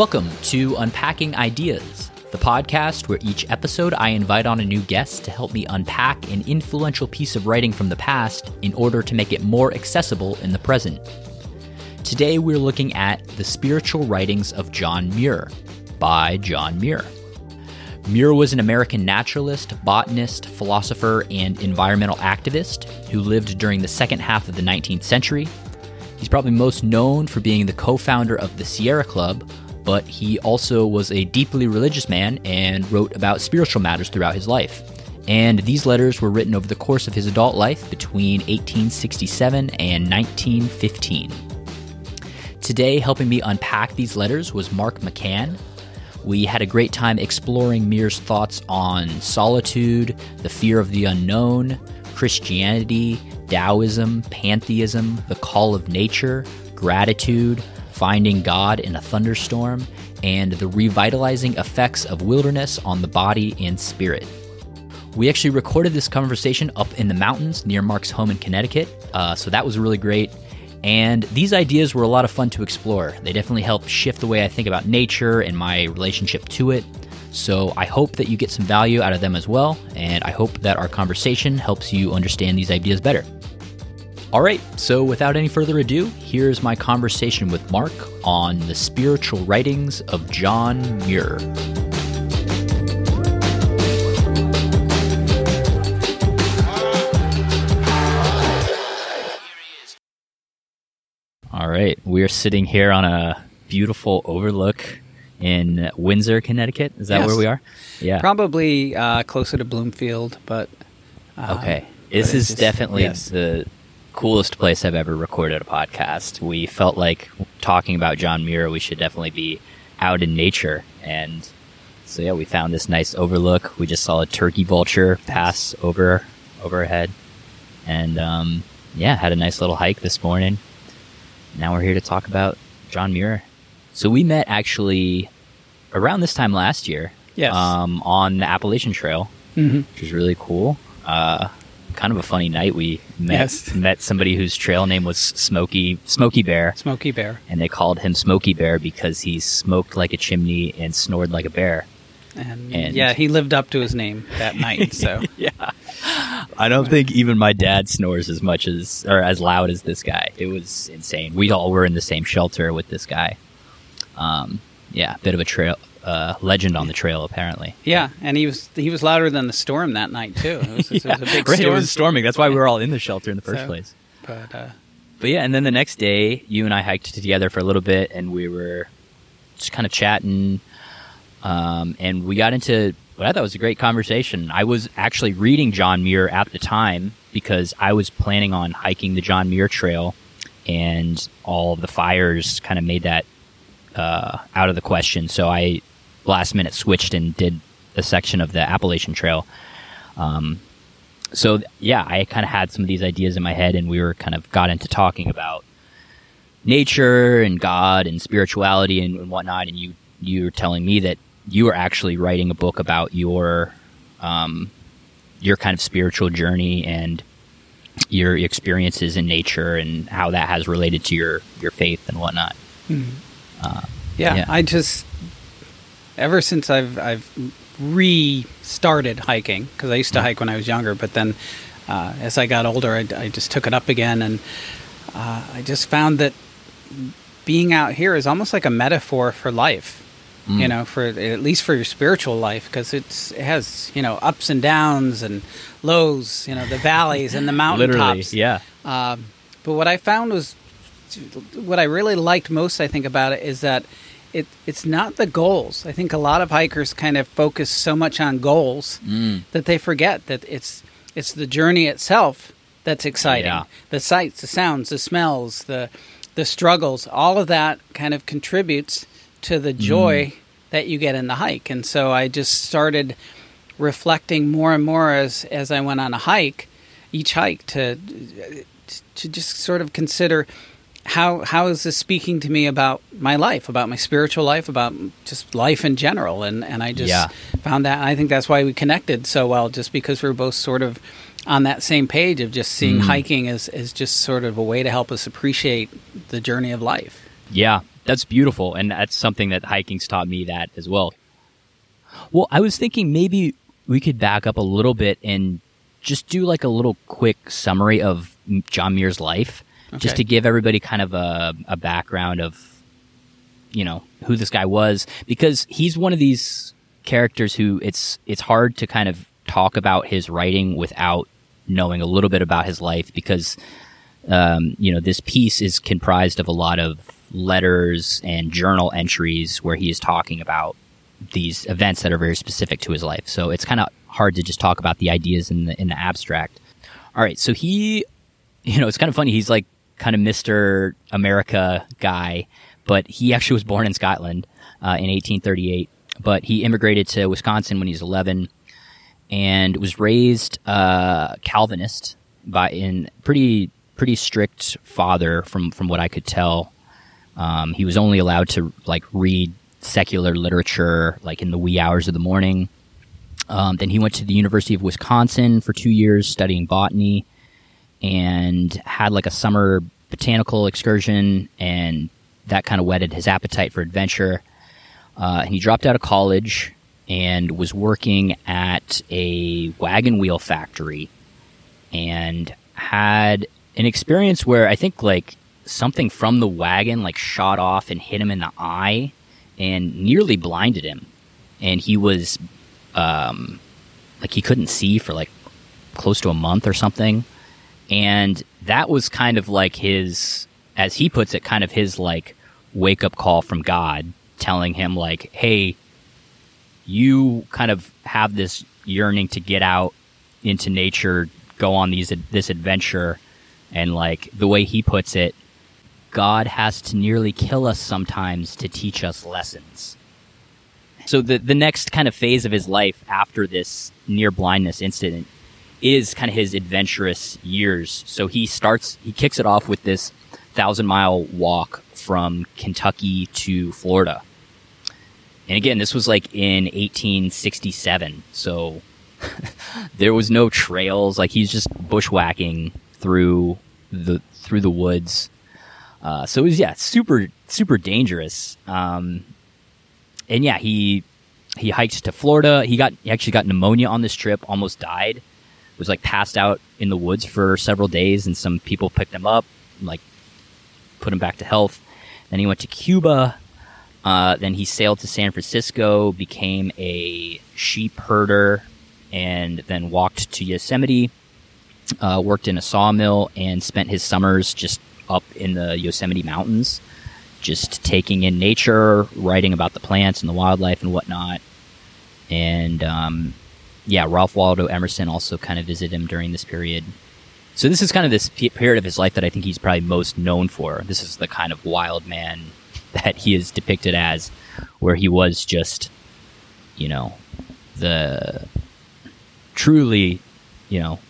Welcome to Unpacking Ideas, the podcast where each episode I invite on a new guest to help me unpack an influential piece of writing from the past in order to make it more accessible in the present. Today we're looking at The Spiritual Writings of John Muir by John Muir. Muir was an American naturalist, botanist, philosopher, and environmental activist who lived during the second half of the 19th century. He's probably most known for being the co founder of the Sierra Club, but he also was a deeply religious man and wrote about spiritual matters throughout his life. And these letters were written over the course of his adult life between 1867 and 1915. Today, helping me unpack these letters was Mark McCann. We had a great time exploring Muir's thoughts on solitude, the fear of the unknown, Christianity, Taoism, pantheism, the call of nature, gratitude, finding God in a thunderstorm, and the revitalizing effects of wilderness on the body and spirit. We actually recorded this conversation up in the mountains near Mark's home in Connecticut, uh, so that was really great. And these ideas were a lot of fun to explore. They definitely helped shift the way I think about nature and my relationship to it. So I hope that you get some value out of them as well, and I hope that our conversation helps you understand these ideas better. All right, so without any further ado, here's my conversation with Mark on the spiritual writings of John Muir. All right, we're sitting here on a beautiful overlook in Windsor, Connecticut. Is that Yes. where we are? Yeah. Probably uh, closer to Bloomfield, but um, Okay. This is just- definitely yes. the coolest place I've ever recorded a podcast. We felt like talking about John Muir, we should definitely be out in nature. And so, yeah, we found this nice overlook. We just saw a turkey vulture pass over overhead. And, um, yeah, had a nice little hike this morning. Now we're here to talk about John Muir. So we met actually around this time last year. Yes. Um, on the Appalachian Trail Mhm. which was really cool. Uh, kind of a funny night. We met Yes. met somebody whose trail name was Smoky Smoky Bear, Smoky Bear, and they called him Smoky Bear because he smoked like a chimney and snored like a bear. and, And- yeah, he lived up to his name that night. So Yeah, I don't think even my dad snores as much as or as loud as this guy. It was insane. We all were in the same shelter with this guy. Um, yeah, bit of a trail uh, legend on the trail apparently. yeah, and he was he was louder than the storm that night too. It was, it was a big right, storm. it was storming. That's why we were all in the shelter in the first So- place. But uh, But yeah, and then the next day, you and I hiked together for a little bit, and we were just kind of chatting, um, and we got into what I thought was a great conversation. I was actually reading John Muir at the time because I was planning on hiking the John Muir Trail, and all of the fires kind of made that uh, out of the question. So I last minute switched and did a section of the Appalachian Trail. Um, so yeah, I kind of had some of these ideas in my head, and we were kind of got into talking about nature and God and spirituality and, and whatnot. And you you were telling me that you were actually writing a book about your um, your kind of spiritual journey and your experiences in nature and how that has related to your your faith and whatnot. Yeah, Yeah. I just ever since I've I've restarted hiking because I used to hike when I was younger, but then uh, as I got older, I, I just took it up again, and uh, I just found that being out here is almost like a metaphor for life. You know, for at least for your spiritual life, because it's it has you know ups and downs and lows, you know the valleys and the Literally, mountaintops. yeah. Um, but what I found was what I really liked most. I think about it is that it it's not the goals. I think a lot of hikers kind of focus so much on goals Mm. that they forget that it's it's the journey itself that's exciting. Yeah. The sights, the sounds, the smells, the the struggles, all of that kind of contributes to the joy that you get in the hike. And so I just started reflecting more and more as as I went on a hike, each hike to to just sort of consider how how is this speaking to me about my life, about my spiritual life, about just life in general, and and I just Yeah. found that I think that's why we connected so well, just because we're both sort of on that same page of just seeing Mm. hiking as as just sort of a way to help us appreciate the journey of life. Yeah, that's beautiful, and that's something that hiking's taught me that as well. Well, I was thinking maybe we could back up a little bit and just do like a little quick summary of John Muir's life, okay. just to give everybody kind of a, a background of, you know, who this guy was, because he's one of these characters who it's it's hard to kind of talk about his writing without knowing a little bit about his life, because um, you know this piece is comprised of a lot of letters and journal entries where he is talking about these events that are very specific to his life. So it's kind of hard to just talk about the ideas in the in the abstract. All right, so he, you know, it's kind of funny. He's like kind of Mister America guy, but he actually was born in Scotland uh, in 1838. But he immigrated to Wisconsin when he was 11, and was raised uh, Calvinist by in pretty pretty strict father from from what I could tell. Um, he was only allowed to like read secular literature like in the wee hours of the morning. Um, then he went to the University of Wisconsin for two years studying botany and had like a summer botanical excursion, and that kind of whetted his appetite for adventure. Uh, and he dropped out of college and was working at a wagon wheel factory and had an experience where I think like something from the wagon like shot off and hit him in the eye and nearly blinded him. And he was, um, like he couldn't see for like close to a month or something. And that was kind of like his, as he puts it, kind of his like wake up call from God telling him like, Hey, you kind of have this yearning to get out into nature, go on these, this adventure. And like the way he puts it, God has to nearly kill us sometimes to teach us lessons. So the the next kind of phase of his life after this near blindness incident is kind of his adventurous years. So he starts he kicks it off with this thousand mile walk from Kentucky to Florida. And again, this was like in 1867. So there was no trails. Like he's just bushwhacking through the through the woods uh, so it was yeah, super super dangerous. Um, and yeah, he he hiked to Florida. He got he actually got pneumonia on this trip. Almost died. Was like passed out in the woods for several days, and some people picked him up, like put him back to health. Then he went to Cuba. Uh, then he sailed to San Francisco, became a sheep herder, and then walked to Yosemite. Uh, worked in a sawmill and spent his summers just up in the Yosemite Mountains, just taking in nature, writing about the plants and the wildlife and whatnot. And um, yeah, Ralph Waldo Emerson also kind of visited him during this period. So this is kind of this period of his life that I think he's probably most known for. This is the kind of wild man that he is depicted as, where he was just, you know, the truly, you know,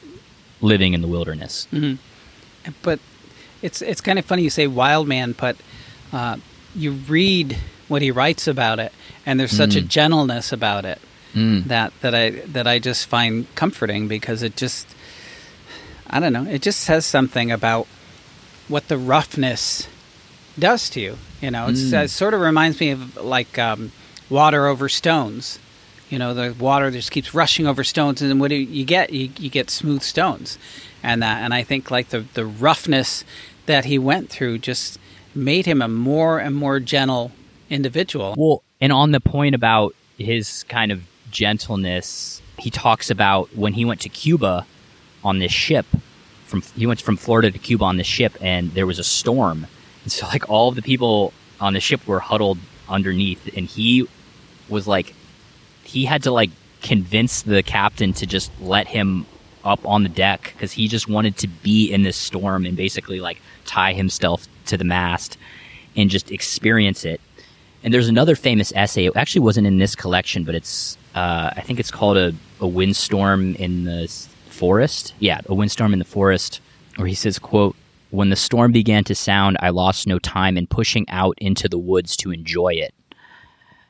living in the wilderness. Mm-hmm. But it's it's kind of funny you say wild man, but uh, you read what he writes about it, and there's such mm. a gentleness about it mm. that that I that I just find comforting because it just I don't know it just says something about what the roughness does to you. You know, mm. it sort of reminds me of like um, water over stones. You know, the water just keeps rushing over stones, and what do you get? You, you get smooth stones, and that. And I think like the the roughness that he went through just made him a more and more gentle individual. Well, and on the point about his kind of gentleness, he talks about when he went to Cuba on this ship from he went from Florida to Cuba on this ship and there was a storm. And so like all of the people on the ship were huddled underneath and he was like he had to like convince the captain to just let him up on the deck because he just wanted to be in this storm and basically like tie himself to the mast and just experience it. And there's another famous essay. It actually wasn't in this collection, but it's uh, I think it's called a, a windstorm in the forest. Yeah, a windstorm in the forest, where he says, "quote When the storm began to sound, I lost no time in pushing out into the woods to enjoy it.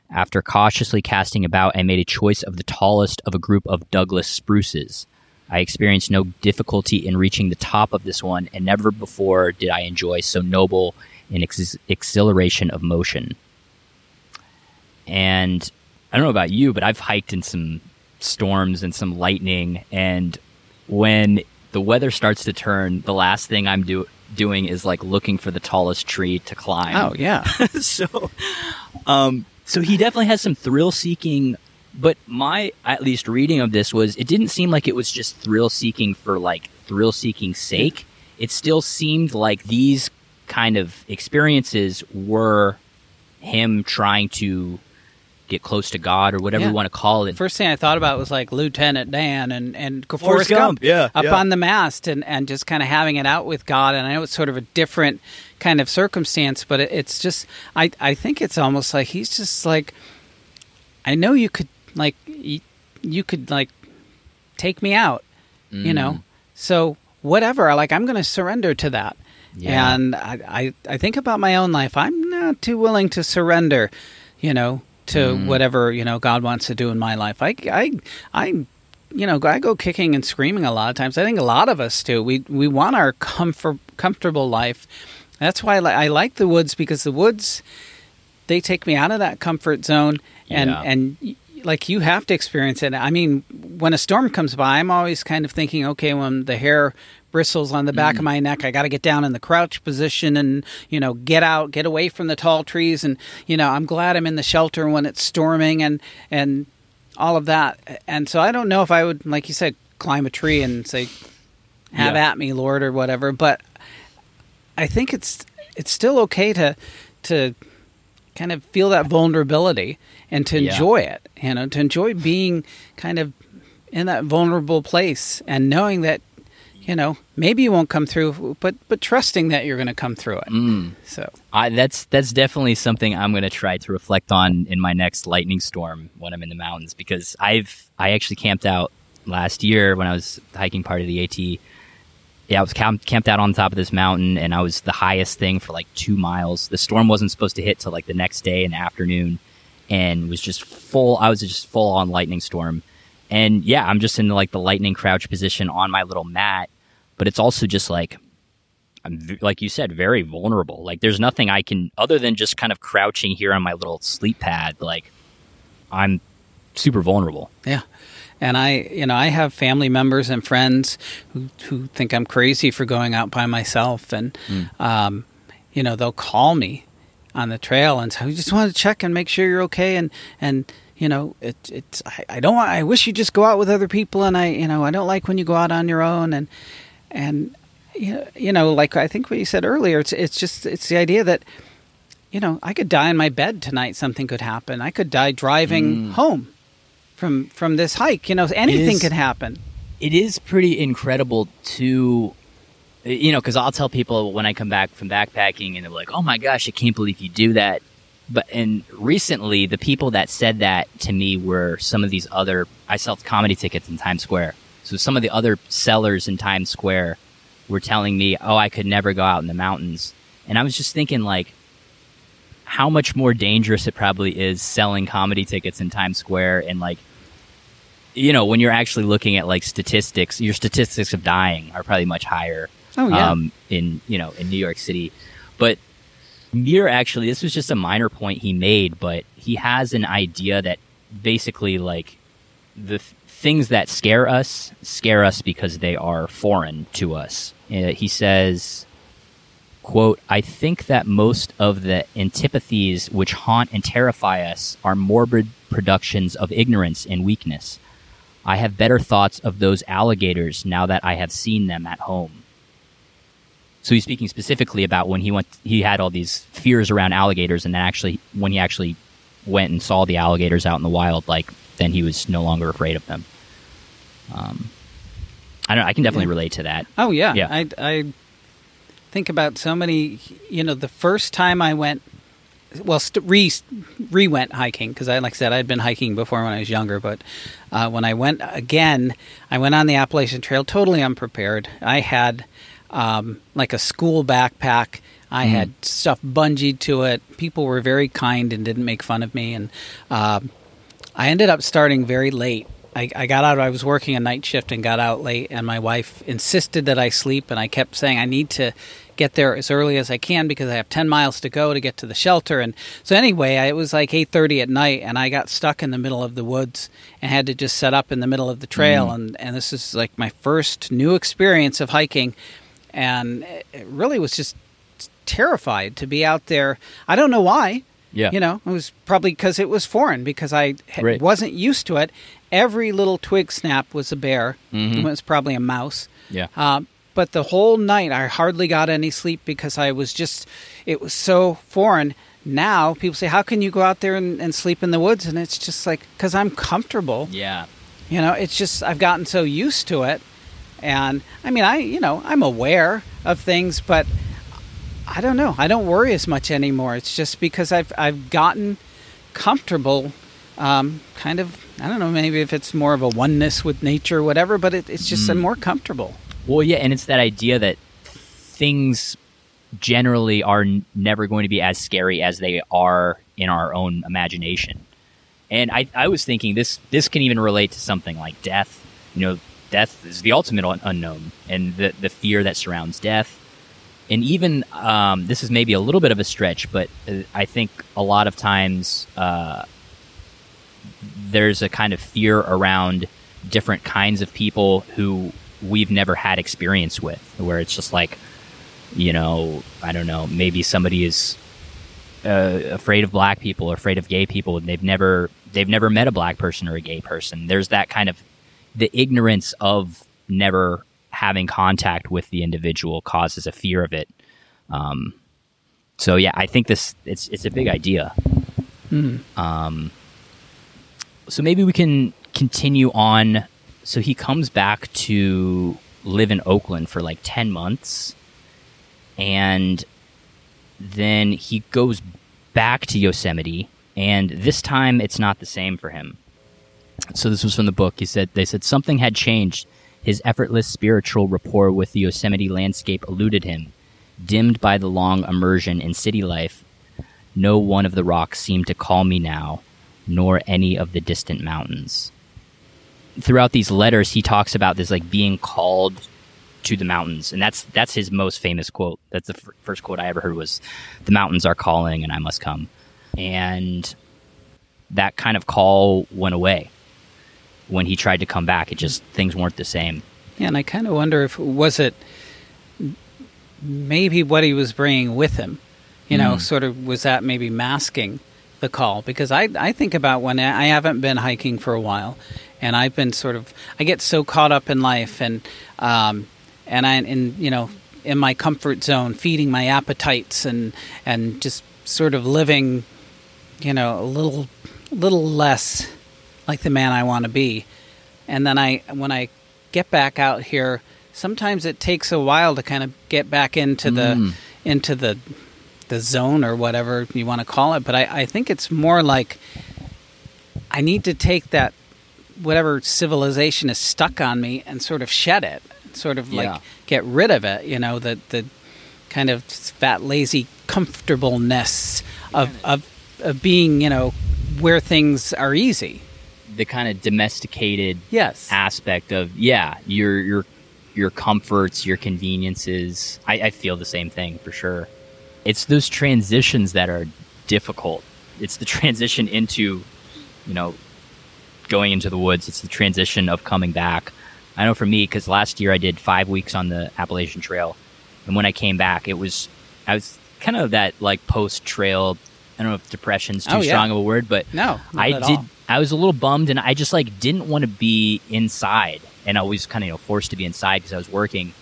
After cautiously casting about, I made a choice of the tallest of a group of Douglas spruces." I experienced no difficulty in reaching the top of this one, and never before did I enjoy so noble an ex- exhilaration of motion. And I don't know about you, but I've hiked in some storms and some lightning. And when the weather starts to turn, the last thing I'm do- doing is like looking for the tallest tree to climb. Oh yeah. so, um, so he definitely has some thrill seeking. But my at least reading of this was it didn't seem like it was just thrill seeking for like thrill seeking sake. It still seemed like these kind of experiences were him trying to get close to God or whatever Yeah. you want to call it. First thing I thought about was like Lieutenant Dan and and Forrest, Forrest Gump, Gump, yeah, up yeah. on the mast and and just kind of having it out with God. And I know it's sort of a different kind of circumstance, but it, it's just I I think it's almost like he's just like I know you could like you, you could like take me out, you know. Mm. So whatever, like I'm going to surrender to that. Yeah. And I, I I think about my own life. I'm not too willing to surrender, you know, to Mm. whatever you know God wants to do in my life. I I I you know I go kicking and screaming a lot of times. I think a lot of us do. We we want our comfort comfortable life. That's why I, li- I like the woods because the woods they take me out of that comfort zone and Yeah. and like you have to experience it. I mean, when a storm comes by, I'm always kind of thinking, okay, when the hair bristles on the back Mm. of my neck, I got to get down in the crouch position and you know get out, get away from the tall trees, and you know I'm glad I'm in the shelter when it's storming and and all of that. And so I don't know if I would, like you said, climb a tree and say, "Have Yeah. at me, Lord," or whatever. But I think it's it's still okay to to kind of feel that vulnerability and to Yeah. enjoy it. You know, to enjoy being kind of in that vulnerable place and knowing that you know maybe you won't come through, but but trusting that you're going to come through it. Mm. So I, that's that's definitely something I'm going to try to reflect on in my next lightning storm when I'm in the mountains because I've I actually camped out last year when I was hiking part of the AT. Yeah, I was camp, camped out on top of this mountain, and I was the highest thing for like two miles. The storm wasn't supposed to hit till like the next day in the afternoon, and was just full. I was just full on lightning storm, and yeah, I'm just in like the lightning crouch position on my little mat, but it's also just like I'm like you said, very vulnerable. Like there's nothing I can other than just kind of crouching here on my little sleep pad. Like I'm super vulnerable. Yeah. And I, you know, I have family members and friends who, who think I'm crazy for going out by myself. And, um, you know, they'll call me on the trail and say, we just want to check and make sure you're okay. And, and, you know, it, it's, I, I don't I wish you just go out with other people. And I, you know, I don't like when you go out on your own. And, and, you know, you know, like I think what you said earlier, it's, it's just, it's the idea that, you know, I could die in my bed tonight. Something could happen. I could die driving mm. home from from this hike. You know, anything is- could happen. It is pretty incredible to you know, because I'll tell people when I come back from backpacking and they're like, "Oh my gosh, I can't believe you do that." But and recently, the people that said that to me were some of these other. I sell comedy tickets in Times Square, so some of the other sellers in Times Square were telling me, "Oh, I could never go out in the mountains," and I was just thinking, like, how much more dangerous it probably is selling comedy tickets in Times Square and like you know when you're actually looking at like statistics your statistics of dying are probably much higher Oh, yeah. um, in you know in New York City. But Muir actually this was just a minor point he made but he has an idea that basically like the th- things that scare us scare us because they are foreign to us. Uh, he says quote i think that most of the antipathies which haunt and terrify us are morbid productions of ignorance and weakness. I have better thoughts of those alligators now that i have seen them at home so he's speaking specifically about when he went he had all these fears around alligators and then actually when he actually went and saw the alligators out in the wild like then he was no longer afraid of them um i don't know i can definitely relate to that Oh yeah, Yeah. I I think about so many. You know, the first time I went, well, st- re re went hiking because I like I said I'd been hiking before when I was younger, but uh, when I went again, I went on the Appalachian Trail totally unprepared. I had um, like a school backpack. I had stuff bungeed to it. People were very kind and didn't make fun of me, and um, I ended up starting very late I, I got out. I was working a night shift and got out late, and my wife insisted that I sleep, and I kept saying I need to get there as early as I can because I have ten miles to go to get to the shelter. And so anyway, I, it was like eight thirty at night, and I got stuck in the middle of the woods and had to just set up in the middle of the trail. Mm. And and this is like my first new experience of hiking, and it really was just terrified to be out there. I don't know why. Yeah. You know, it was probably because it was foreign because I Right. wasn't used to it. Every little twig snap was a bear. Mhm. It was probably a mouse. Yeah. Uh, but the whole night, I hardly got any sleep because I was just, it was so foreign. Now people say, How can you go out there and, and sleep in the woods? And it's just like, because I'm comfortable. Yeah. You know, it's just, I've gotten so used to it. And I mean, I, you know, I'm aware of things, but I don't know. I don't worry as much anymore. It's just because I've, I've gotten comfortable. Um, kind of, I don't know, maybe if it's more of a oneness with nature or whatever, but it, it's just I'm more comfortable. Well, yeah, and it's that idea that things generally are n- never going to be as scary as they are in our own imagination. And I, I was thinking this this can even relate to something like death. You know, death is the ultimate un- unknown, and the the fear that surrounds death. And even um, this is maybe a little bit of a stretch, but uh, I think a lot of times uh, there's a kind of fear around different kinds of people who we've never had experience with, where it's just like, you know, I don't know, maybe somebody is uh, afraid of black people or afraid of gay people, and they've never they've never met a black person or a gay person. There's that kind of the ignorance of never having contact with the individual causes a fear of it. Um, so yeah, I think this it's it's a big idea. Um, so maybe we can continue on. So he comes back to live in Oakland for like 10 months. And then he goes back to Yosemite. And this time it's not the same for him. So this was from the book. He said, they said something had changed. His effortless spiritual rapport with the Yosemite landscape eluded him. Dimmed by the long immersion in city life, no one of the rocks seemed to call me now, nor any of the distant mountains. Throughout these letters, he talks about this like being called to the mountains, and that's that's his most famous quote. That's the f- first quote I ever heard was, "The mountains are calling, and I must come." And that kind of call went away when he tried to come back. It just things weren't the same. Yeah, and I kind of wonder if was it maybe what he was bringing with him. You know, Mm. sort of was that maybe masking the call? Because I I think about when I haven't been hiking for a while, and I've been sort of I get so caught up in life and um and I in you know in my comfort zone, feeding my appetites and and just sort of living, you know, a little little less like the man I want to be. And then I when I get back out here, sometimes it takes a while to kind of get back into the Mm. into the the zone or whatever you want to call it. But I, I think it's more like I need to take that whatever civilization is stuck on me and sort of shed it, sort of Yeah. like get rid of it. You know, the the kind of fat, lazy comfortableness of of, of being, you know, where things are easy. The kind of domesticated Yes. aspect of yeah your your your comforts your conveniences. I, I feel the same thing for sure. It's those transitions that are difficult. It's the transition into you know going into the woods. It's the transition of coming back. I know for me because last year i did five weeks on the appalachian trail. And when i came back it was i was kind of that like post trail i don't know if depression's too Oh, yeah. strong of a word but No, I did. all. I was a little bummed, and I just like didn't want to be inside, and I was kind of you know forced to be inside because I was working.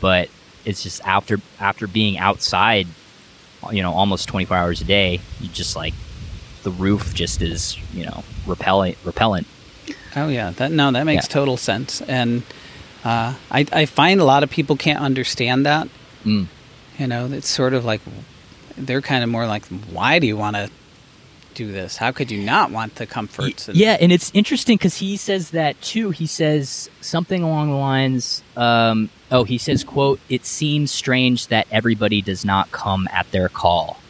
But it's just after after being outside, you know, almost twenty four hours a day, you just like the roof just is you know repellent repellent. Oh yeah, that no, that makes Yeah. total sense, and uh, I I find a lot of people can't understand that. Mm. You know, it's sort of like they're kind of more like, why do you want to do this? How could you not want the comforts? And, Yeah, and it's interesting because he says that too. He says something along the lines. Um, oh, he says, "quote It seems strange that everybody does not come at their call,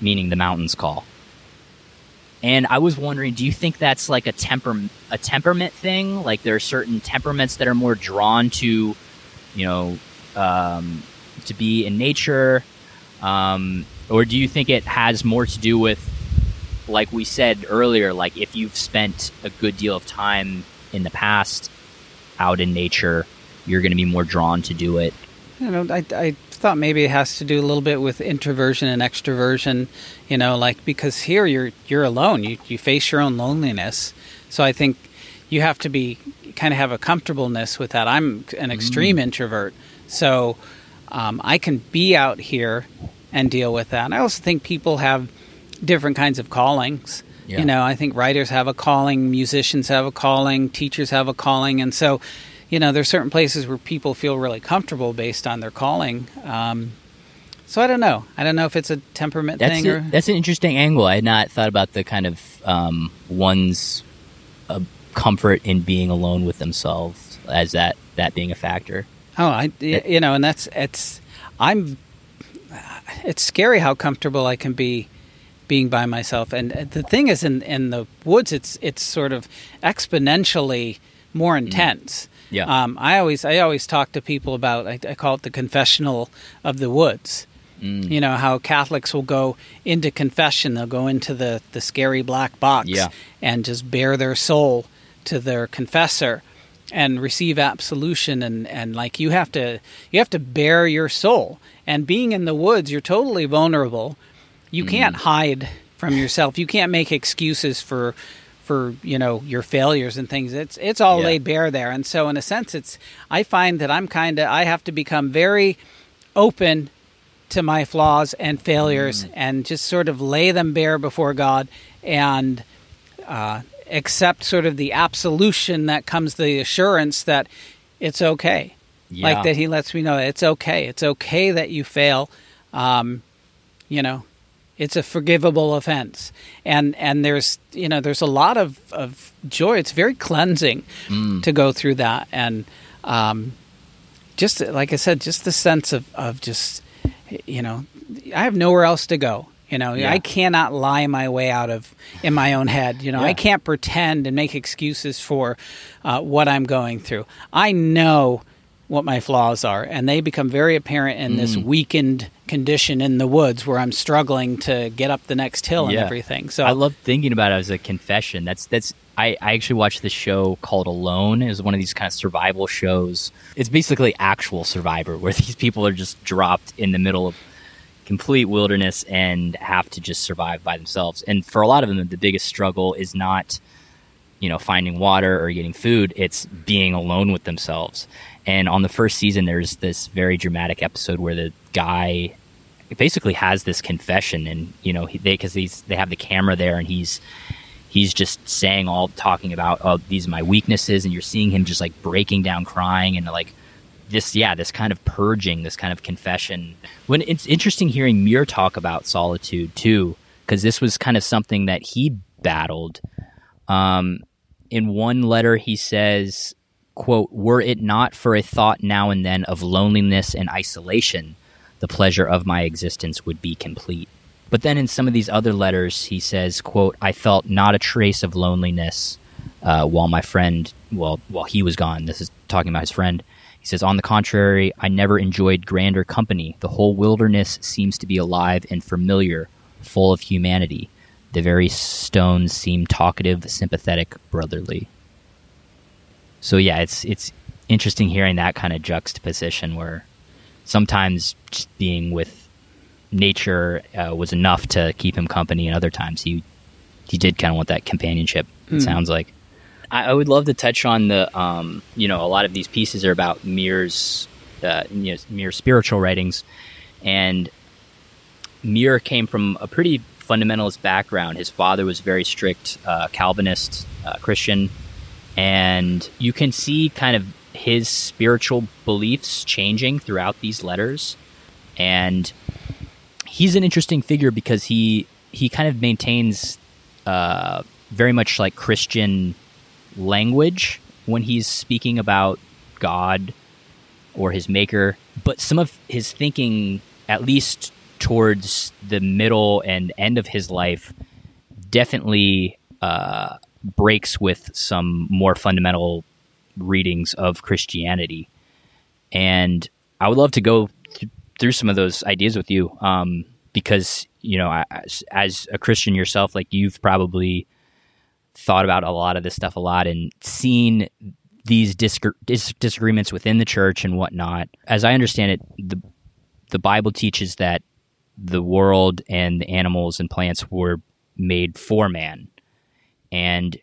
meaning the mountains call." And I was wondering, do you think that's like a temper a temperament thing? Like there are certain temperaments that are more drawn to, you know, um, to be in nature, um, or do you think it has more to do with, like we said earlier, like if you've spent a good deal of time in the past out in nature, you're going to be more drawn to do it. You know, I, I thought maybe it has to do a little bit with introversion and extroversion. You know, like because here you're you're alone. You you face your own loneliness. So I think you have to be kind of have a comfortableness with that. I'm an extreme mm. introvert, so um, I can be out here and deal with that. And I also think people have different kinds of callings. Yeah. You know, I think writers have a calling, musicians have a calling, teachers have a calling, and so you know, there's certain places where people feel really comfortable based on their calling. Um, so I don't know. I don't know if it's a temperament that's thing. A, or... That's an interesting angle. I had not thought about the kind of um, one's uh, comfort in being alone with themselves as that that being a factor. Oh, I you know, and that's it's I'm. It's scary how comfortable I can be being by myself. And the thing is, in in the woods, it's it's sort of exponentially more mm. intense. Yeah. Um, I always I always talk to people about I, I call it the confessional of the woods. Mm. You know how Catholics will go into confession; they'll go into the the scary black box yeah. and just bare their soul to their confessor and receive absolution and and like you have to you have to bare your soul and being in the woods you're totally vulnerable you mm. can't hide from yourself you can't make excuses for for you know your failures and things it's it's all yeah. laid bare there and so in a sense it's i find that i'm kind of i have to become very open to my flaws and failures mm. and just sort of lay them bare before god and uh, accept sort of the absolution that comes the assurance that it's okay yeah. like that he lets me know it's okay it's okay that you fail um, you know it's a forgivable offense and and there's you know there's a lot of, of joy it's very cleansing mm. to go through that and um, just like i said just the sense of, of just you know i have nowhere else to go you know yeah. i cannot lie my way out of in my own head you know yeah. i can't pretend and make excuses for uh, what i'm going through i know what my flaws are, and they become very apparent in mm. this weakened condition in the woods where I'm struggling to get up the next hill and everything. So I love thinking about it as a confession. That's that's I, I actually watched this show called Alone. It was one of these kind of survival shows. It's basically actual survivor where these people are just dropped in the middle of complete wilderness and have to just survive by themselves. And for a lot of them the biggest struggle is not you know finding water or getting food, it's being alone with themselves and on the first season, there's this very dramatic episode where the guy basically has this confession, and you know, they because he's they have the camera there, and he's he's just saying all talking about oh these are my weaknesses, and you're seeing him just like breaking down, crying, and like this yeah this kind of purging, this kind of confession. When it's interesting hearing Muir talk about solitude too, because this was kind of something that he battled. Um, in one letter, he says quote, were it not for a thought now and then of loneliness and isolation, the pleasure of my existence would be complete. But then in some of these other letters, he says, quote, I felt not a trace of loneliness uh, while my friend, well, while he was gone. This is talking about his friend. He says, on the contrary, I never enjoyed grander company. The whole wilderness seems to be alive and familiar, full of humanity. The very stones seem talkative, sympathetic, brotherly so yeah, it's it's interesting hearing that kind of juxtaposition where sometimes just being with nature uh, was enough to keep him company, and other times he he did kind of want that companionship. It mm. sounds like. I, I, would love to touch on the um, you know a lot of these pieces are about Muir's uh, you know Muir's spiritual writings, and Muir came from a pretty fundamentalist background. His father was very strict uh, Calvinist uh, Christian and you can see kind of his spiritual beliefs changing throughout these letters. And he's an interesting figure because he he kind of maintains uh, very much like christian language when he's speaking about god or his maker. But some of his thinking at least towards the middle and end of his life definitely uh, breaks with some more fundamental readings of Christianity. And I would love to go th- through some of those ideas with you um, because, you know, as, as, a Christian yourself, like you've probably thought about a lot of this stuff a lot and seen these dis- dis- disagreements within the church and whatnot. As I understand it, the the Bible teaches that the world and the animals and plants were made for man, and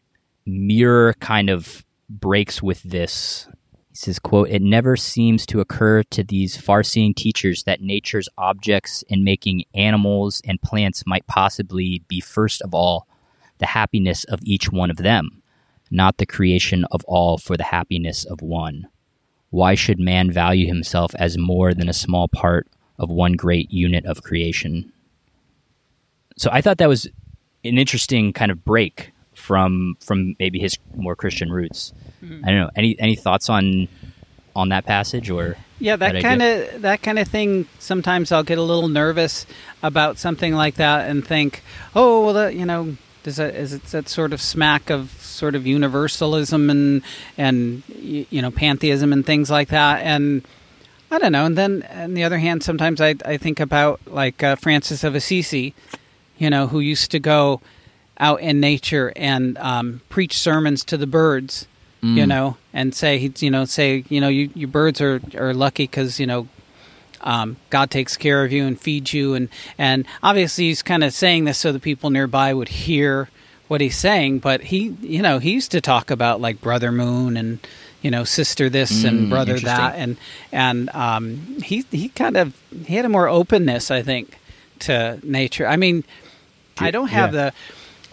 Muir kind of breaks with this. He says, quote, It never seems to occur to these far seeing teachers that nature's objects in making animals and plants might possibly be, first of all, the happiness of each one of them, not the creation of all for the happiness of one. Why should man value himself as more than a small part of one great unit of creation? So I thought that was an interesting kind of break from from maybe his more Christian roots. Mm-hmm. I don't know. Any any thoughts on on that passage or yeah that, kind of that kind of thing sometimes i'll get a little nervous about something like that and think oh well that, you know does that is it that sort of smack of sort of universalism and and you know pantheism and things like that and i don't know and then on the other hand sometimes i, I think about like uh, francis of assisi you know who used to go out in nature and um, preach sermons to the birds, mm. you know, and say, you know, say, you know, you, your birds are, are lucky because, you know, um, God takes care of you and feeds you. And, and obviously he's kind of saying this so the people nearby would hear what he's saying. But he, you know, he used to talk about like Brother Moon and, you know, sister this mm, and brother that. And, and um, he, he kind of, he had a more openness, I think, to nature. I mean, I don't have yeah. the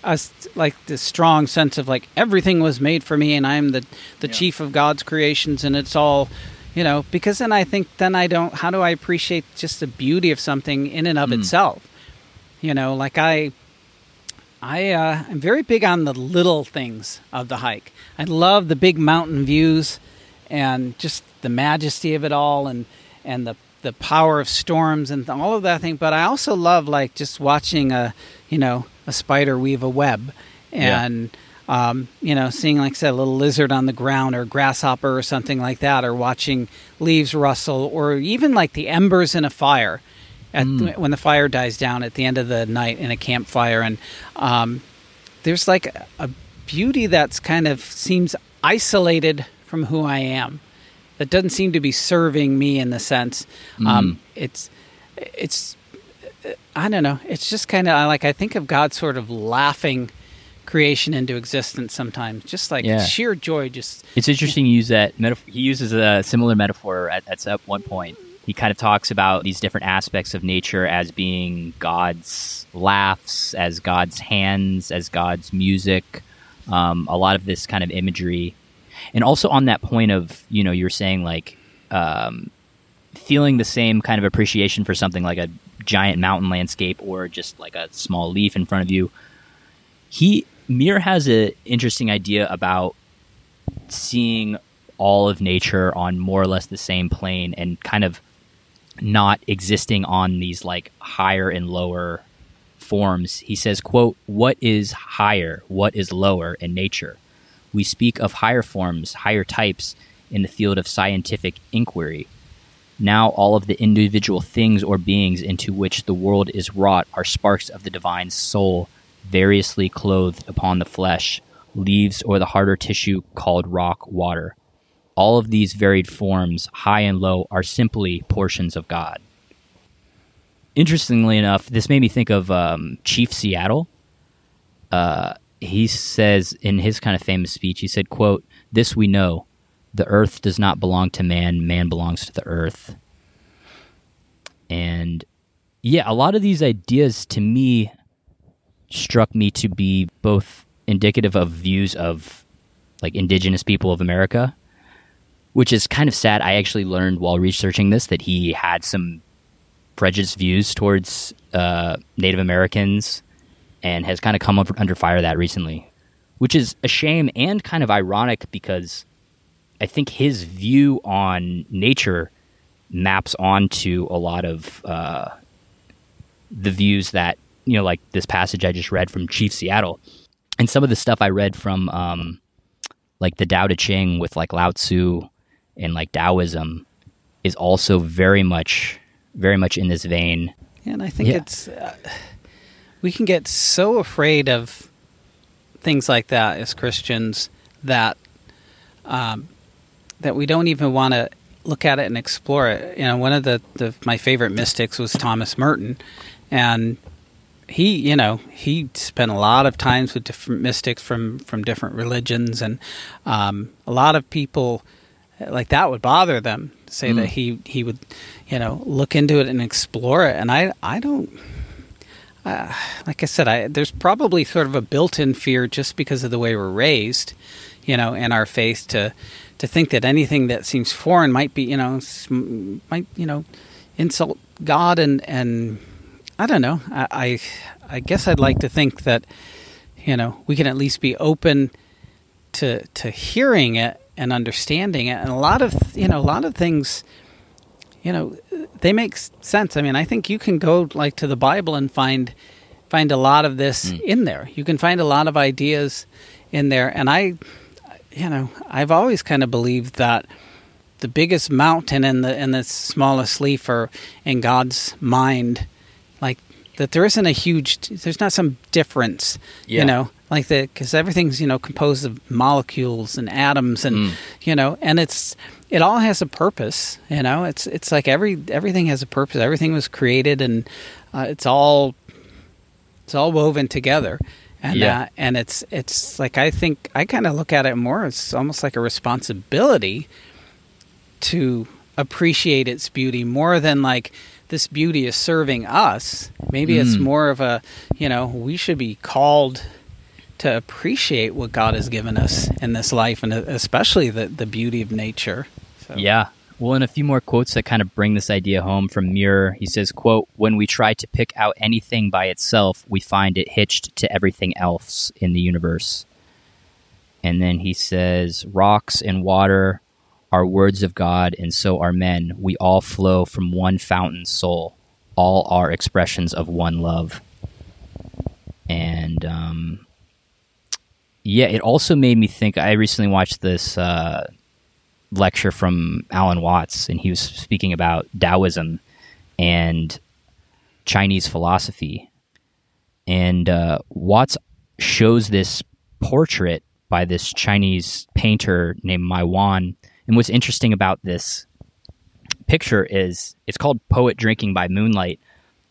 a like this strong sense of like everything was made for me and I'm the the yeah. chief of God's creations and it's all you know because then I think then I don't how do I appreciate just the beauty of something in and of mm. itself you know like I I uh, I'm very big on the little things of the hike I love the big mountain views and just the majesty of it all and and the the power of storms and all of that thing but I also love like just watching a you know a spider weave a web, and yeah. um, you know, seeing like I said, a little lizard on the ground or grasshopper or something like that, or watching leaves rustle, or even like the embers in a fire. At, mm. When the fire dies down at the end of the night in a campfire, and um, there's like a beauty that's kind of seems isolated from who I am. That doesn't seem to be serving me in the sense. Mm. Um, it's it's I don't know. It's just kind of like I think of God sort of laughing creation into existence sometimes, just like yeah. sheer joy. Just it's interesting. You use that metaphor. He uses a similar metaphor at, at one point. He kind of talks about these different aspects of nature as being God's laughs, as God's hands, as God's music. Um, a lot of this kind of imagery, and also on that point of you know you're saying like um, feeling the same kind of appreciation for something like a giant mountain landscape or just like a small leaf in front of you. He Muir has an interesting idea about seeing all of nature on more or less the same plane and kind of not existing on these like higher and lower forms. He says, quote, what is higher, what is lower in nature? We speak of higher forms, higher types in the field of scientific inquiry. Now all of the individual things or beings into which the world is wrought are sparks of the divine soul, variously clothed upon the flesh, leaves, or the harder tissue called rock water. All of these varied forms, high and low, are simply portions of God. Interestingly enough, this made me think of um, Chief Seattle. Uh, he says in his kind of famous speech, he said, quote, This we know, the earth does not belong to man, man belongs to the earth. And yeah, a lot of these ideas to me struck me to be both indicative of views of like indigenous people of America, which is kind of sad. I actually learned while researching this that he had some prejudiced views towards uh, Native Americans and has kind of come under fire that recently, which is a shame and kind of ironic because I think his view on nature maps onto a lot of uh, the views that you know, like this passage I just read from Chief Seattle, and some of the stuff I read from um, like the Tao Te Ching with like Lao Tzu and like Taoism is also very much, very much in this vein. And I think yeah. it's uh, we can get so afraid of things like that as Christians that um, that we don't even want to look at it and explore it. You know, one of the, the my favorite mystics was Thomas Merton, and he, you know, he spent a lot of times with different mystics from from different religions, and um, a lot of people like that would bother them. Say mm. that he he would, you know, look into it and explore it, and I I don't. Uh, like I said, I, there's probably sort of a built-in fear just because of the way we're raised, you know, and our faith to to think that anything that seems foreign might be, you know, might you know, insult God and and I don't know. I, I, I guess I'd like to think that you know we can at least be open to to hearing it and understanding it. And a lot of you know a lot of things, you know, they make sense. I mean, I think you can go like to the Bible and find find a lot of this mm. in there. You can find a lot of ideas in there, and I, you know, I've always kind of believed that the biggest mountain and the and the smallest leaf are in God's mind. Like that there isn't a huge there's not some difference yeah. you know? Like the because everything's you know composed of molecules and atoms and mm. you know? And it's it all has a purpose you know? It's it's like every everything has a purpose. Everything was created and uh, it's all it's all woven together and yeah. uh, and it's it's like I think I kind of look at it more as almost like a responsibility to appreciate its beauty more than like this beauty is serving us. Maybe mm. it's more of a, you know, we should be called to appreciate what God has given us in this life and especially the, the beauty of nature. So. Yeah. Well, and a few more quotes that kind of bring this idea home from Muir. He says, quote, when we try to pick out anything by itself, we find it hitched to everything else in the universe. And then he says, rocks and water are words of God, and so are men. We all flow from one fountain soul. All are expressions of one love. And um, yeah, it also made me think. I recently watched this uh, lecture from Alan Watts, and he was speaking about Taoism and Chinese philosophy. And uh, Watts shows this portrait by this Chinese painter named Ma Yuan and what's interesting about this picture is it's called Poet Drinking by Moonlight,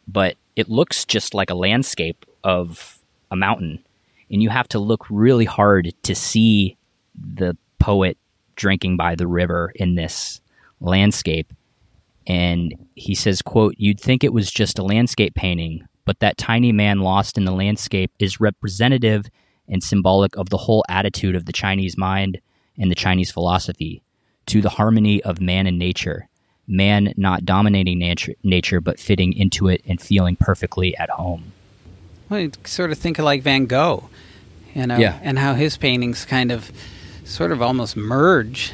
but it looks just like a landscape of a mountain. And you have to look really hard to see the poet drinking by the river in this landscape. And he says, quote, You'd think it was just a landscape painting, but that tiny man lost in the landscape is representative and symbolic of the whole attitude of the Chinese mind and the Chinese philosophy to the harmony of man and nature. Man not dominating nature, nature but fitting into it and feeling perfectly at home. Well, you sort of think of like Van Gogh, you know, yeah. and how his paintings kind of, sort of almost merge,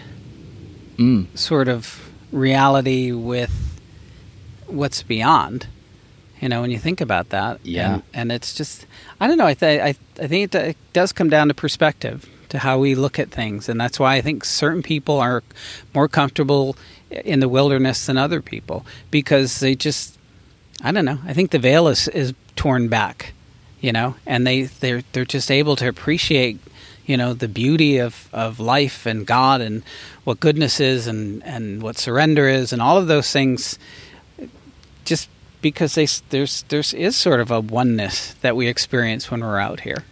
mm. sort of reality with what's beyond. You know, when you think about that, yeah, and, and it's just, I don't know. I th- I, I think it, it does come down to perspective to how we look at things. And that's why I think certain people are more comfortable in the wilderness than other people because they just, I don't know, I think the veil is, is torn back, you know, and they, they're, they're just able to appreciate you know the beauty of, of life and God and what goodness is and, and what surrender is and all of those things just because they, there's there's is sort of a oneness that we experience when we're out here.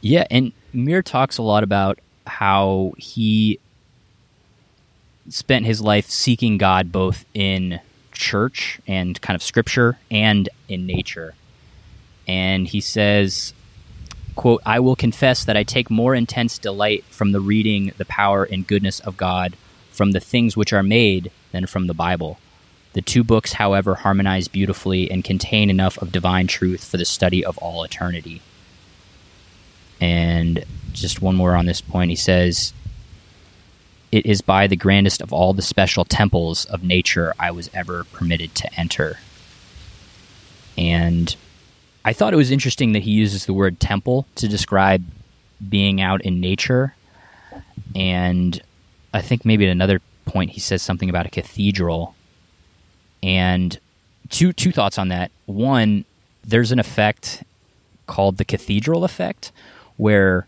Yeah, and Muir talks a lot about how he spent his life seeking God both in church and kind of scripture and in nature. And he says, quote, I will confess that I take more intense delight from the reading the power and goodness of God from the things which are made than from the Bible. The two books, however, harmonize beautifully and contain enough of divine truth for the study of all eternity. And just one more on this point. He says, It is by the grandest of all the special temples of nature I was ever permitted to enter. And I thought it was interesting that he uses the word temple to describe being out in nature. And I think maybe at another point he says something about a cathedral. And two two thoughts on that. One, there's an effect called the cathedral effect where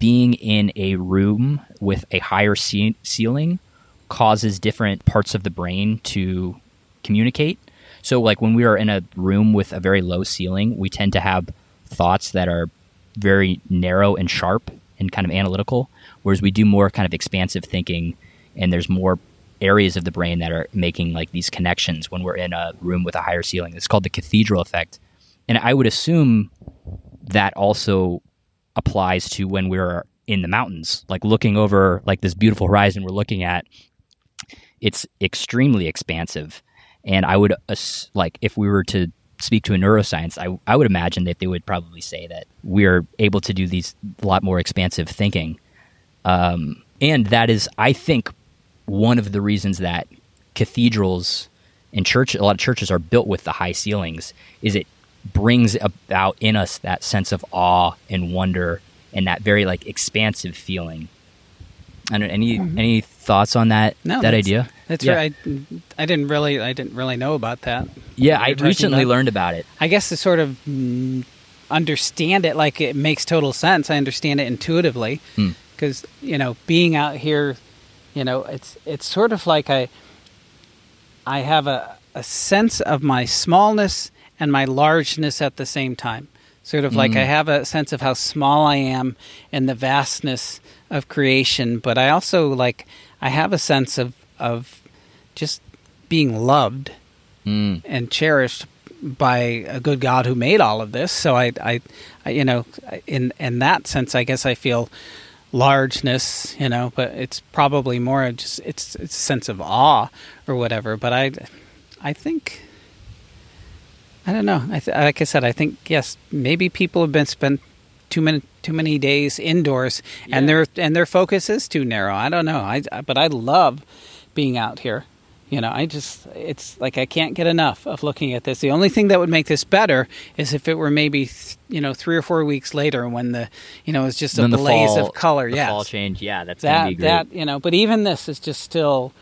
being in a room with a higher ce- ceiling causes different parts of the brain to communicate. So, like when we are in a room with a very low ceiling, we tend to have thoughts that are very narrow and sharp and kind of analytical, whereas we do more kind of expansive thinking, and there's more areas of the brain that are making like these connections when we're in a room with a higher ceiling. It's called the cathedral effect. And I would assume that also applies to when we're in the mountains, like looking over like this beautiful horizon we're looking at. It's extremely expansive, and I would like if we were to speak to a neuroscience, I I would imagine that they would probably say that we're able to do these a lot more expansive thinking, um, and that is I think one of the reasons that cathedrals and church a lot of churches are built with the high ceilings is it brings about in us that sense of awe and wonder and that very like expansive feeling. I don't any mm-hmm. any thoughts on that no, that idea? That's yeah. right. I, I didn't really I didn't really know about that. Yeah, I recently about. learned about it. I guess to sort of mm, understand it like it makes total sense. I understand it intuitively because hmm. you know being out here, you know it's it's sort of like I I have a a sense of my smallness and my largeness at the same time. Sort of like mm. I have a sense of how small I am in the vastness of creation, but I also like I have a sense of of just being loved mm. and cherished by a good God who made all of this. So I, I, I, you know, in in that sense, I guess I feel largeness, you know, but it's probably more just it's it's a sense of awe or whatever. But I, I think I don't know. I th- like I said, I think yes, maybe people have been spent too many too many days indoors, yeah. and their and their focus is too narrow. I don't know. I but I love being out here. You know, I just it's like I can't get enough of looking at this. The only thing that would make this better is if it were maybe you know three or four weeks later when the you know it's just a blaze fall, of color. Yeah, fall change. Yeah, that's that that you know. But even this is just still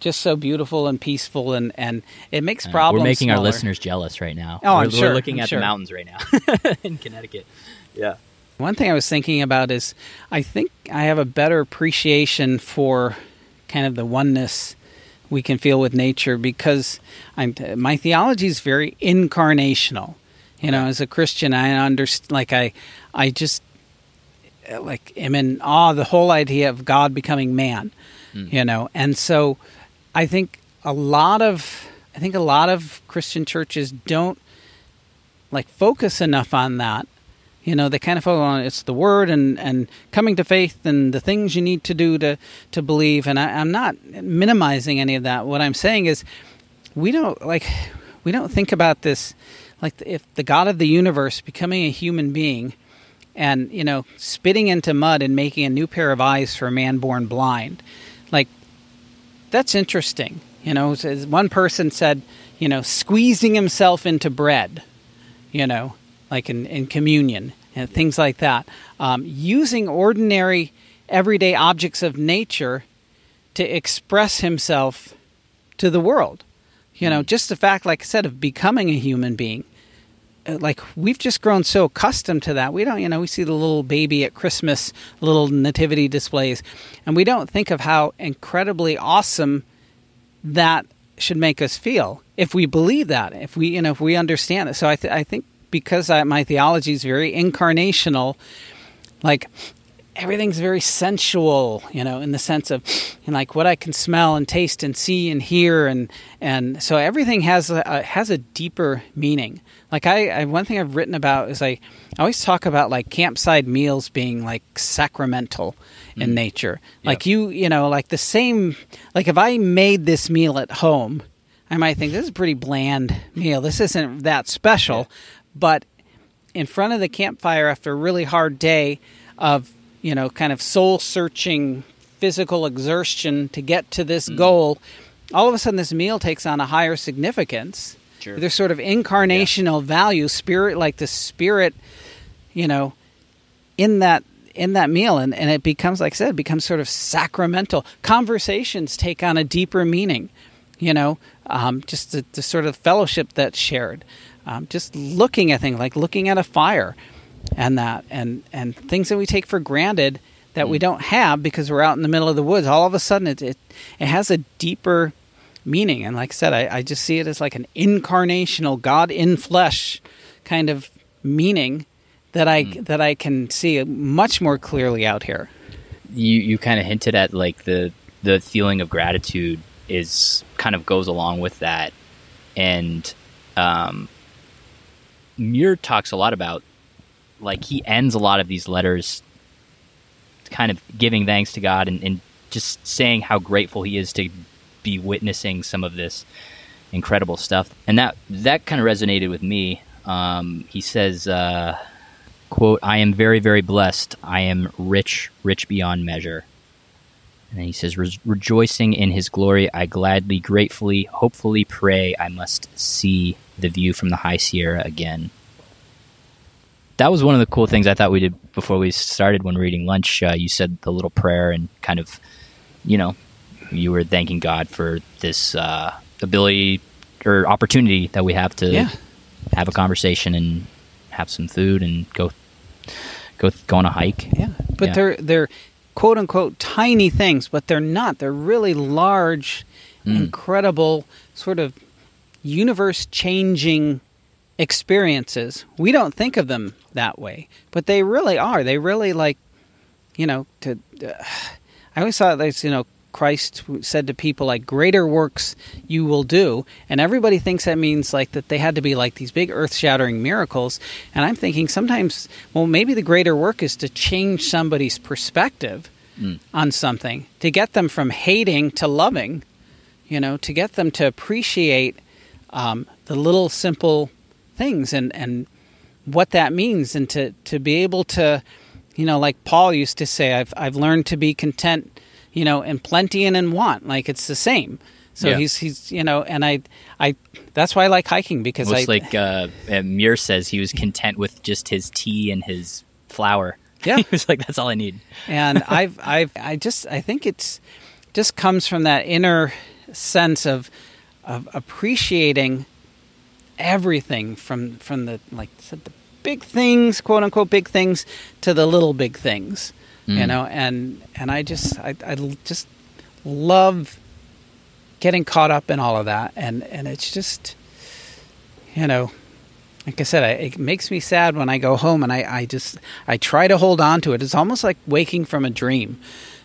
just so beautiful and peaceful, and, and it makes problems. we're making smaller. our listeners jealous right now. Oh, we're, I'm sure. We're looking I'm at sure. the mountains right now in Connecticut. Yeah. One thing I was thinking about is I think I have a better appreciation for kind of the oneness we can feel with nature because I'm my theology is very incarnational. You know, as a Christian, I understand. Like I, I just like am in awe the whole idea of God becoming man. Mm. You know, and so I think a lot of I think a lot of Christian churches don't like focus enough on that. You know, they kind of focus on it's the word and, and coming to faith and the things you need to do to, to believe. And I, I'm not minimizing any of that. What I'm saying is we don't like we don't think about this like if the God of the universe becoming a human being and you know spitting into mud and making a new pair of eyes for a man born blind like that's interesting. You know, one person said, you know, squeezing himself into bread, you know, like in, in communion and things like that. Um, using ordinary, everyday objects of nature to express himself to the world. You know, just the fact, like I said, of becoming a human being. Uh, like we've just grown so accustomed to that. We don't, you know, we see the little baby at Christmas, little nativity displays, and we don't think of how incredibly awesome that should make us feel if we believe that, if we, you know, if we understand it. So I, th- I think because I, my theology is very incarnational, like everything's very sensual, you know, in the sense of you know, like what I can smell and taste and see and hear, and and so everything has a, has a deeper meaning. Like I, I, one thing I've written about is I, I always talk about like campsite meals being like sacramental in mm. nature. Like you, you know, like the same. Like if I made this meal at home, I might think this is a pretty bland meal. This isn't that special, yeah. But in front of the campfire after a really hard day of you know, kind of soul searching physical exertion to get to this mm. goal, all of a sudden this meal takes on a higher significance. Sure. There's sort of incarnational value, spirit, like the spirit, you know, in that in that meal, and and it becomes, like I said, it becomes sort of sacramental. Conversations take on a deeper meaning, you know, um, just the, the, sort of fellowship that's shared. Um, just looking at things like looking at a fire, and that, and and things that we take for granted that we mm. don't have because we're out in the middle of the woods. All of a sudden, it it, it has a deeper meaning. And like I said, I, I just see it as like an incarnational God in flesh kind of meaning that I mm. that I can see much more clearly out here. You you kind of hinted at like the the feeling of gratitude is kind of goes along with that, and um, Muir talks a lot about like he ends a lot of these letters kind of giving thanks to God and, and just saying how grateful he is to be witnessing some of this incredible stuff. And that that kind of resonated with me. Um, he says, uh, "quote I am very very blessed. I am rich, rich beyond measure." And he says, Re- "Rejoicing in His glory, I gladly, gratefully, hopefully pray I must see the view from the High Sierra again." That was one of the cool things I thought we did before we started when reading lunch. Uh, you said the little prayer and kind of, you know, you were thanking God for this uh, ability or opportunity that we have to yeah. have a conversation and have some food and go go go on a hike. Yeah, but yeah. they're they're quote unquote tiny things, but they're not. They're really large, mm. incredible, sort of universe changing experiences. We don't think of them that way, but they really are. They really like, you know, to. Uh, I always thought there's, you know, Christ said to people like greater works you will do and everybody thinks that means like that they had to be like these big earth-shattering miracles and I'm thinking sometimes well maybe the greater work is to change somebody's perspective mm. on something to get them from hating to loving you know to get them to appreciate um, the little simple things and and what that means and to to be able to you know like Paul used to say I've I've learned to be content you know, and plenty and in want. Like it's the same. So yeah. he's he's you know, and I I that's why I like hiking because Most I like uh, Muir says he was content with just his tea and his flour. Yeah, he was like that's all I need. and I've I've I just I think it's just comes from that inner sense of of appreciating everything from from the like said the big things quote unquote big things to the little big things mm. you know, and and I just I, I just love getting caught up in all of that, and and it's just you know like I said, I, it makes me sad when I go home and I, I just I try to hold on to it. It's almost like waking from a dream.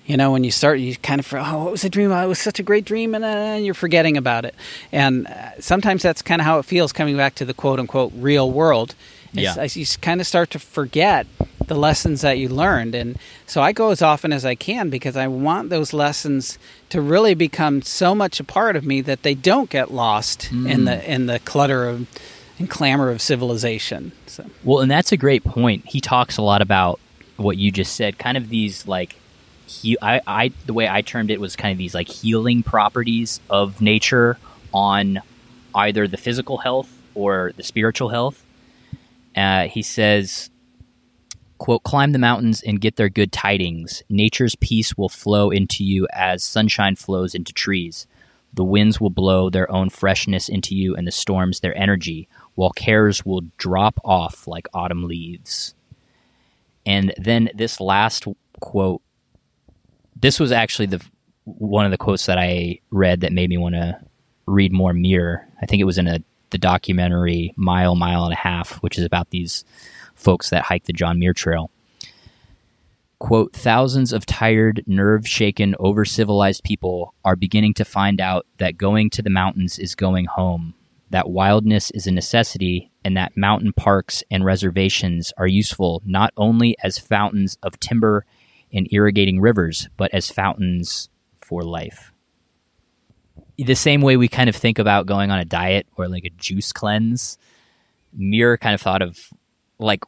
You know, when you start, you kind of, oh, it was a dream? Oh, it was such a great dream, and uh, you're forgetting about it. And uh, sometimes that's kind of how it feels coming back to the quote unquote real world. It's, yeah. you kind of start to forget the lessons that you learned. And so I go as often as I can because I want those lessons to really become so much a part of me that they don't get lost mm. in the in the clutter of and clamor of civilization. So. Well, and that's a great point. He talks a lot about what you just said, kind of these like he, I, I the way I termed it was kind of these like healing properties of nature on either the physical health or the spiritual health. Uh, he says quote, climb the mountains and get their good tidings. Nature's peace will flow into you as sunshine flows into trees. The winds will blow their own freshness into you, and the storms their energy, while cares will drop off like autumn leaves. And then this last quote, this was actually the one of the quotes that I read that made me want to read more Muir. I think it was in a the documentary Mile, Mile and a Half, which is about these folks that hike the John Muir Trail. Quote, thousands of tired, nerve shaken, over civilized people are beginning to find out that going to the mountains is going home, that wildness is a necessity, and that mountain parks and reservations are useful not only as fountains of timber and irrigating rivers, but as fountains for life. The same way we kind of think about going on a diet or like a juice cleanse, Muir kind of thought of like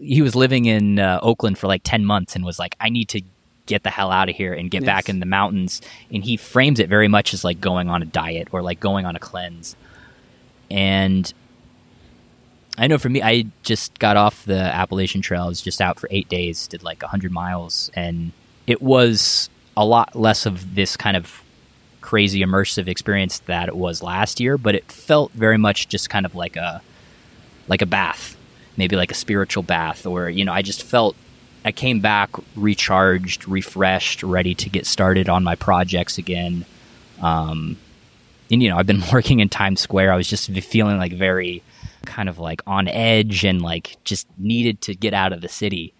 he was living in uh, Oakland for like 10 months and was like I need to get the hell out of here and get yes. back in the mountains and he frames it very much as like going on a diet or like going on a cleanse and I know for me, I just got off the Appalachian Trail. I was just out for eight days, did like hundred miles, and it was a lot less of this kind of crazy immersive experience that it was last year, but it felt very much just kind of like a like a bath, maybe like a spiritual bath, or you know, I just felt I came back recharged, refreshed, ready to get started on my projects again. Um, and you know, I've been working in Times Square. I was just feeling like very kind of like on edge and like just needed to get out of the city.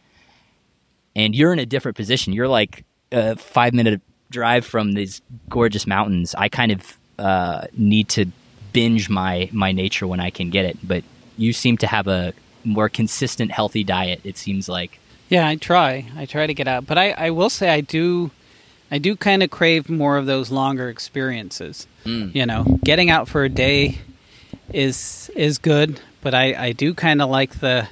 And you're in a different position. You're like a five minute drive from these gorgeous mountains. I kind of uh, need to binge my my nature when I can get it. But you seem to have a more consistent, healthy diet. It seems like. Yeah, I try. I try to get out, but I, I will say I do, I do kind of crave more of those longer experiences. Mm. You know, getting out for a day is is good, but I, I do kind of like the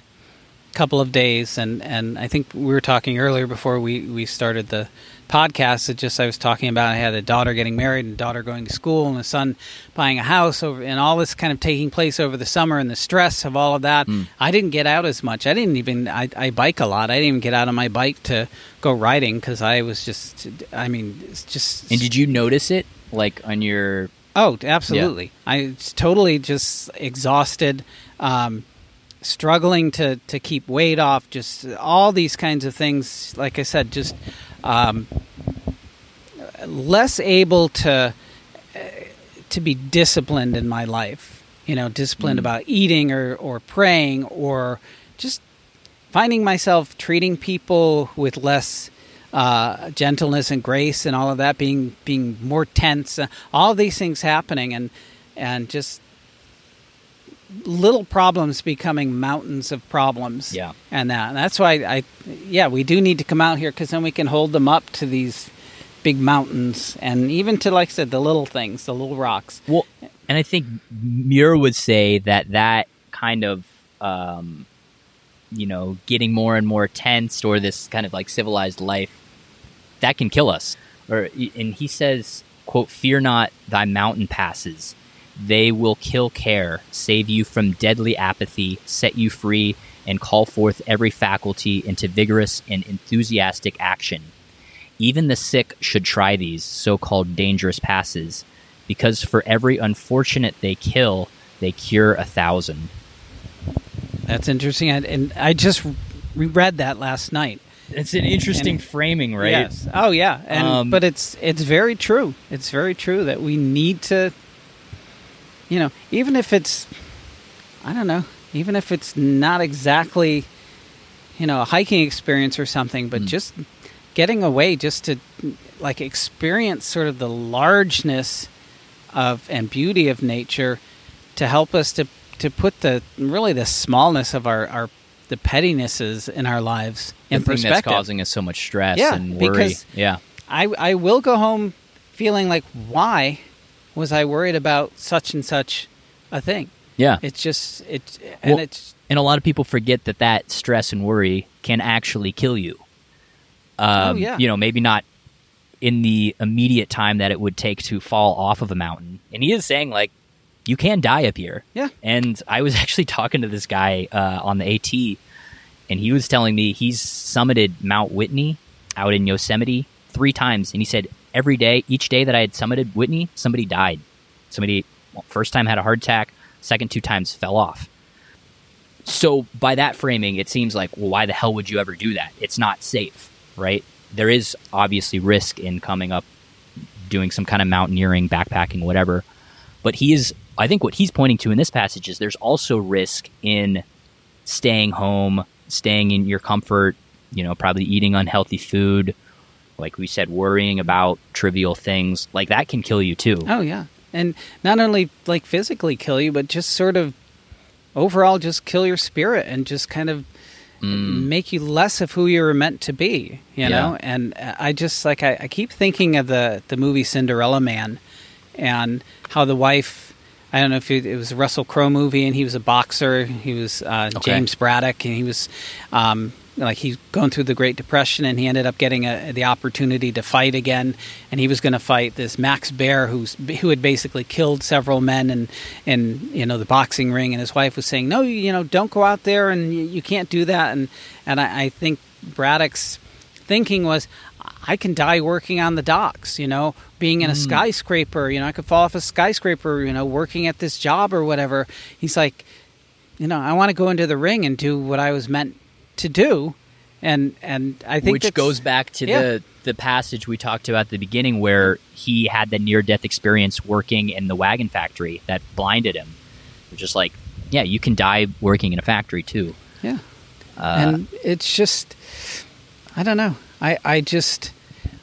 couple of days, and, and I think we were talking earlier before we, we started the podcast. It just I was talking about I had a daughter getting married and a daughter going to school and a son buying a house over and all this kind of taking place over the summer and the stress of all of that. Mm. I didn't get out as much. I didn't even I, I bike a lot. I didn't even get out on my bike to go riding because I was just I mean it's just And did you notice it like on your Oh, absolutely. I was totally just exhausted, um, struggling to, to keep weight off, just all these kinds of things. Like I said, just um, less able to uh, to be disciplined in my life. You know, disciplined Mm. about eating or, or praying or just finding myself treating people with less uh, gentleness and grace and all of that being being more tense uh, all these things happening and and just little problems becoming mountains of problems Yeah. and that and that's why I yeah we do need to come out here because then we can hold them up to these big mountains and even to like I said the little things the little rocks Well, and I think Muir would say that that kind of, um, you know, getting more and more tensed or this kind of like civilized life, that can kill us. Or and he says, "quote Fear not, thy mountain passes; they will kill care, save you from deadly apathy, set you free, and call forth every faculty into vigorous and enthusiastic action." Even the sick should try these so called dangerous passes, because for every unfortunate they kill, they cure a thousand. that's interesting and, and I just reread that last night It's an interesting And- framing, right? Yes. Oh yeah. And Um, but it's it's very true. It's very true that we need to you know, even if it's I don't know, even if it's not exactly you know, a hiking experience or something, but Mm. just getting away just to like experience sort of the largeness of and beauty of nature to help us to to put the really the smallness of our our the pettinesses in our lives in the thing perspective. that's causing us so much stress Yeah, and worry. because- yeah, I I will go home feeling like why was I worried about such and such a thing? yeah. It's just it and Well- it's and a lot of people forget that that stress and worry can actually kill you. Um, Oh, yeah. You know, maybe not in the immediate time that it would take to fall off of a mountain. And he is saying like, you can die up here. Yeah. And I was actually talking to this guy uh, on the AT, and he was telling me he's summited Mount Whitney out in Yosemite three times, and he said every day, each day that I had summited Whitney, somebody died. Somebody well, first time had a heart attack, second two times fell off. So by that framing, it seems like, well, why the hell would you ever do that? It's not safe, right? There is obviously risk in coming up, doing some kind of mountaineering, backpacking, whatever. But he is, I think, what he's pointing to in this passage is there's also risk in staying home, staying in your comfort. You know, probably eating unhealthy food, like we said, worrying about trivial things like that can kill you too. oh yeah. And not only like physically kill you, but just sort of overall just kill your spirit and just kind of make you less of who you were meant to be, you Yeah. know? And I just like I, I keep thinking of the the movie Cinderella Man and how the wife I don't know if it, it was a Russell Crowe movie and he was a boxer. He was uh, Okay. James Braddock and he was um, like he's going through the Great Depression, and he ended up getting a, the opportunity to fight again, and he was going to fight this Max Baer who's who had basically killed several men in in you know the boxing ring, and his wife was saying, no, you know, don't go out there, and you, you can't do that, and and I, I think Braddock's thinking was, I can die working on the docks, you know, being in a mm. skyscraper, you know, I could fall off a skyscraper, you know, working at this job or whatever. He's like, you know, I want to go into the ring and do what I was meant to do. And and I think which goes back to yeah. the the passage we talked about at the beginning where he had the near death experience working in the wagon factory that blinded him. Just like, yeah, you can die working in a factory too. Yeah. Uh, and it's just I don't know. I I just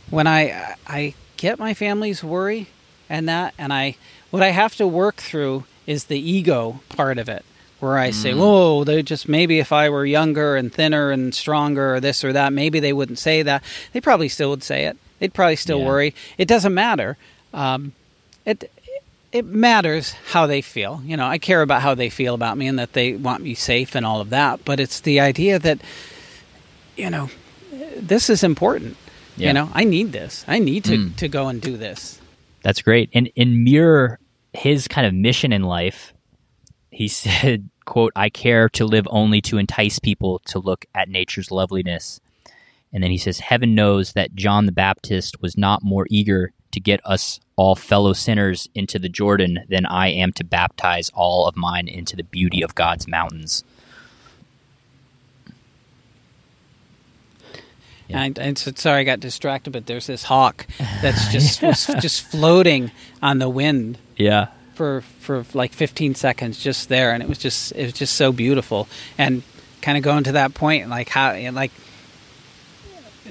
when I I get my family's worry and that and I what I have to work through is the ego part of it where I say, mm. "Whoa, they just maybe if I were younger and thinner and stronger or this or that, maybe they wouldn't say that. They probably still would say it. They'd probably still yeah. worry. It doesn't matter. Um, it it matters how they feel. You know, I care about how they feel about me and that they want me safe and all of that. But it's the idea that you know this is important. Yeah. You know, I need this. I need to mm. to go and do this. That's great. And in Muir his kind of mission in life, he said, quote, I care to live only to entice people to look at nature's loveliness. And then he says, Heaven knows that John the Baptist was not more eager to get us all fellow sinners into the Jordan than I am to baptize all of mine into the beauty of God's mountains. Yeah. And, and so, sorry, I got distracted, but there's this hawk that's just was just floating on the wind. Yeah. For for like 15 seconds, just there, and it was just it was just so beautiful, and kind of going to that point, like how like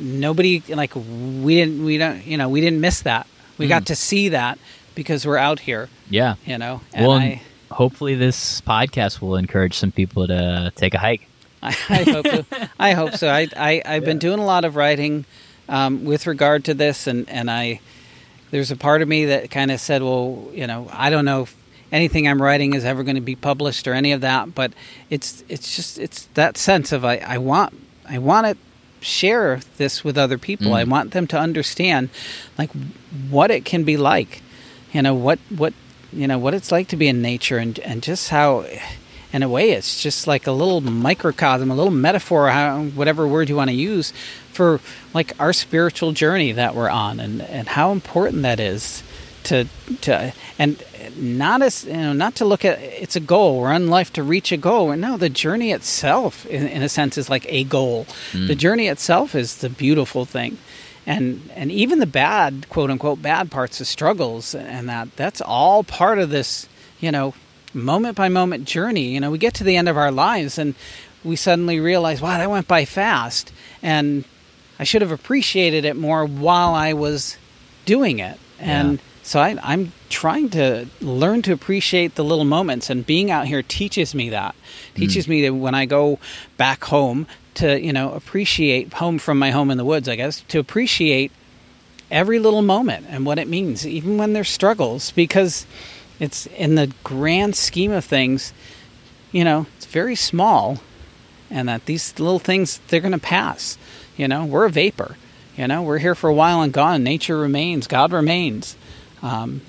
nobody like we didn't we don't you know we didn't miss that. We mm. got to see that because we're out here. Yeah. You know. well, I, hopefully this podcast will encourage some people to take a hike. I, hope so. I hope so. I, I have yeah. been doing a lot of writing um, with regard to this, and and I there's a part of me that kind of said, well, you know, I don't know if anything I'm writing is ever going to be published or any of that, but it's it's just it's that sense of I, I want I want to share this with other people. Mm. I want them to understand like what it can be like, you know, what what you know what it's like to be in nature and and just how in a way, it's just like a little microcosm, a little metaphor, how, whatever word you want to use, for like our spiritual journey that we're on, and and how important that is to to and not as you know not to look at it's a goal we're on life to reach a goal and no the journey itself in, in a sense is like a goal mm. the journey itself is the beautiful thing and and even the bad quote unquote bad parts the struggles and that that's all part of this you know moment by moment journey. You know, we get to the end of our lives and we suddenly realize, wow, that went by fast. And I should have appreciated it more while I was doing it. And yeah. so I, I'm trying to learn to appreciate the little moments. And being out here teaches me that. Teaches mm. me that when I go back home to, you know, appreciate home from my home in the woods, I guess, to appreciate every little moment and what it means, even when there's struggles. Because it's in the grand scheme of things, you know, it's very small, and that these little things they're going to pass. You know, we're a vapor. You know, we're here for a while and gone. Nature remains. God remains. Um,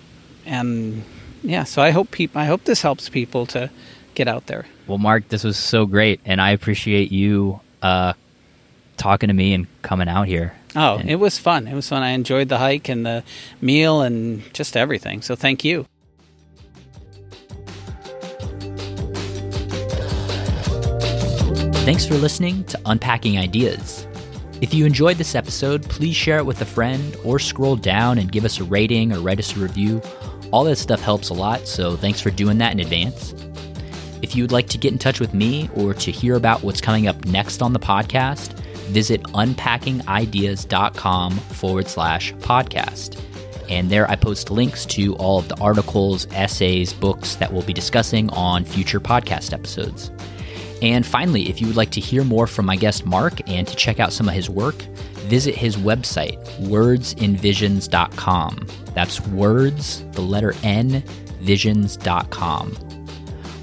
and yeah, so I hope people. I hope this helps people to get out there. Well, Mark, this was so great, and I appreciate you uh, talking to me and coming out here. Oh, and- it was fun. It was fun. I enjoyed the hike and the meal and just everything. So thank you. Thanks for listening to Unpacking Ideas. If you enjoyed this episode, please share it with a friend or scroll down and give us a rating or write us a review. All that stuff helps a lot, so thanks for doing that in advance. If you would like to get in touch with me or to hear about what's coming up next on the podcast, visit unpackingideas.com forward slash podcast. And there I post links to all of the articles, essays, books that we'll be discussing on future podcast episodes. And finally, if you would like to hear more from my guest Mark and to check out some of his work, visit his website, wordsinvisions.com. That's words, the letter N, visions.com.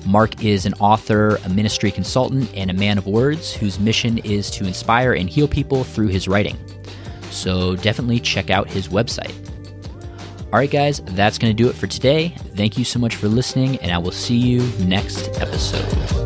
Mark is an author, a ministry consultant, and a man of words whose mission is to inspire and heal people through his writing. So definitely check out his website. All right, guys, that's going to do it for today. Thank you so much for listening, and I will see you next episode.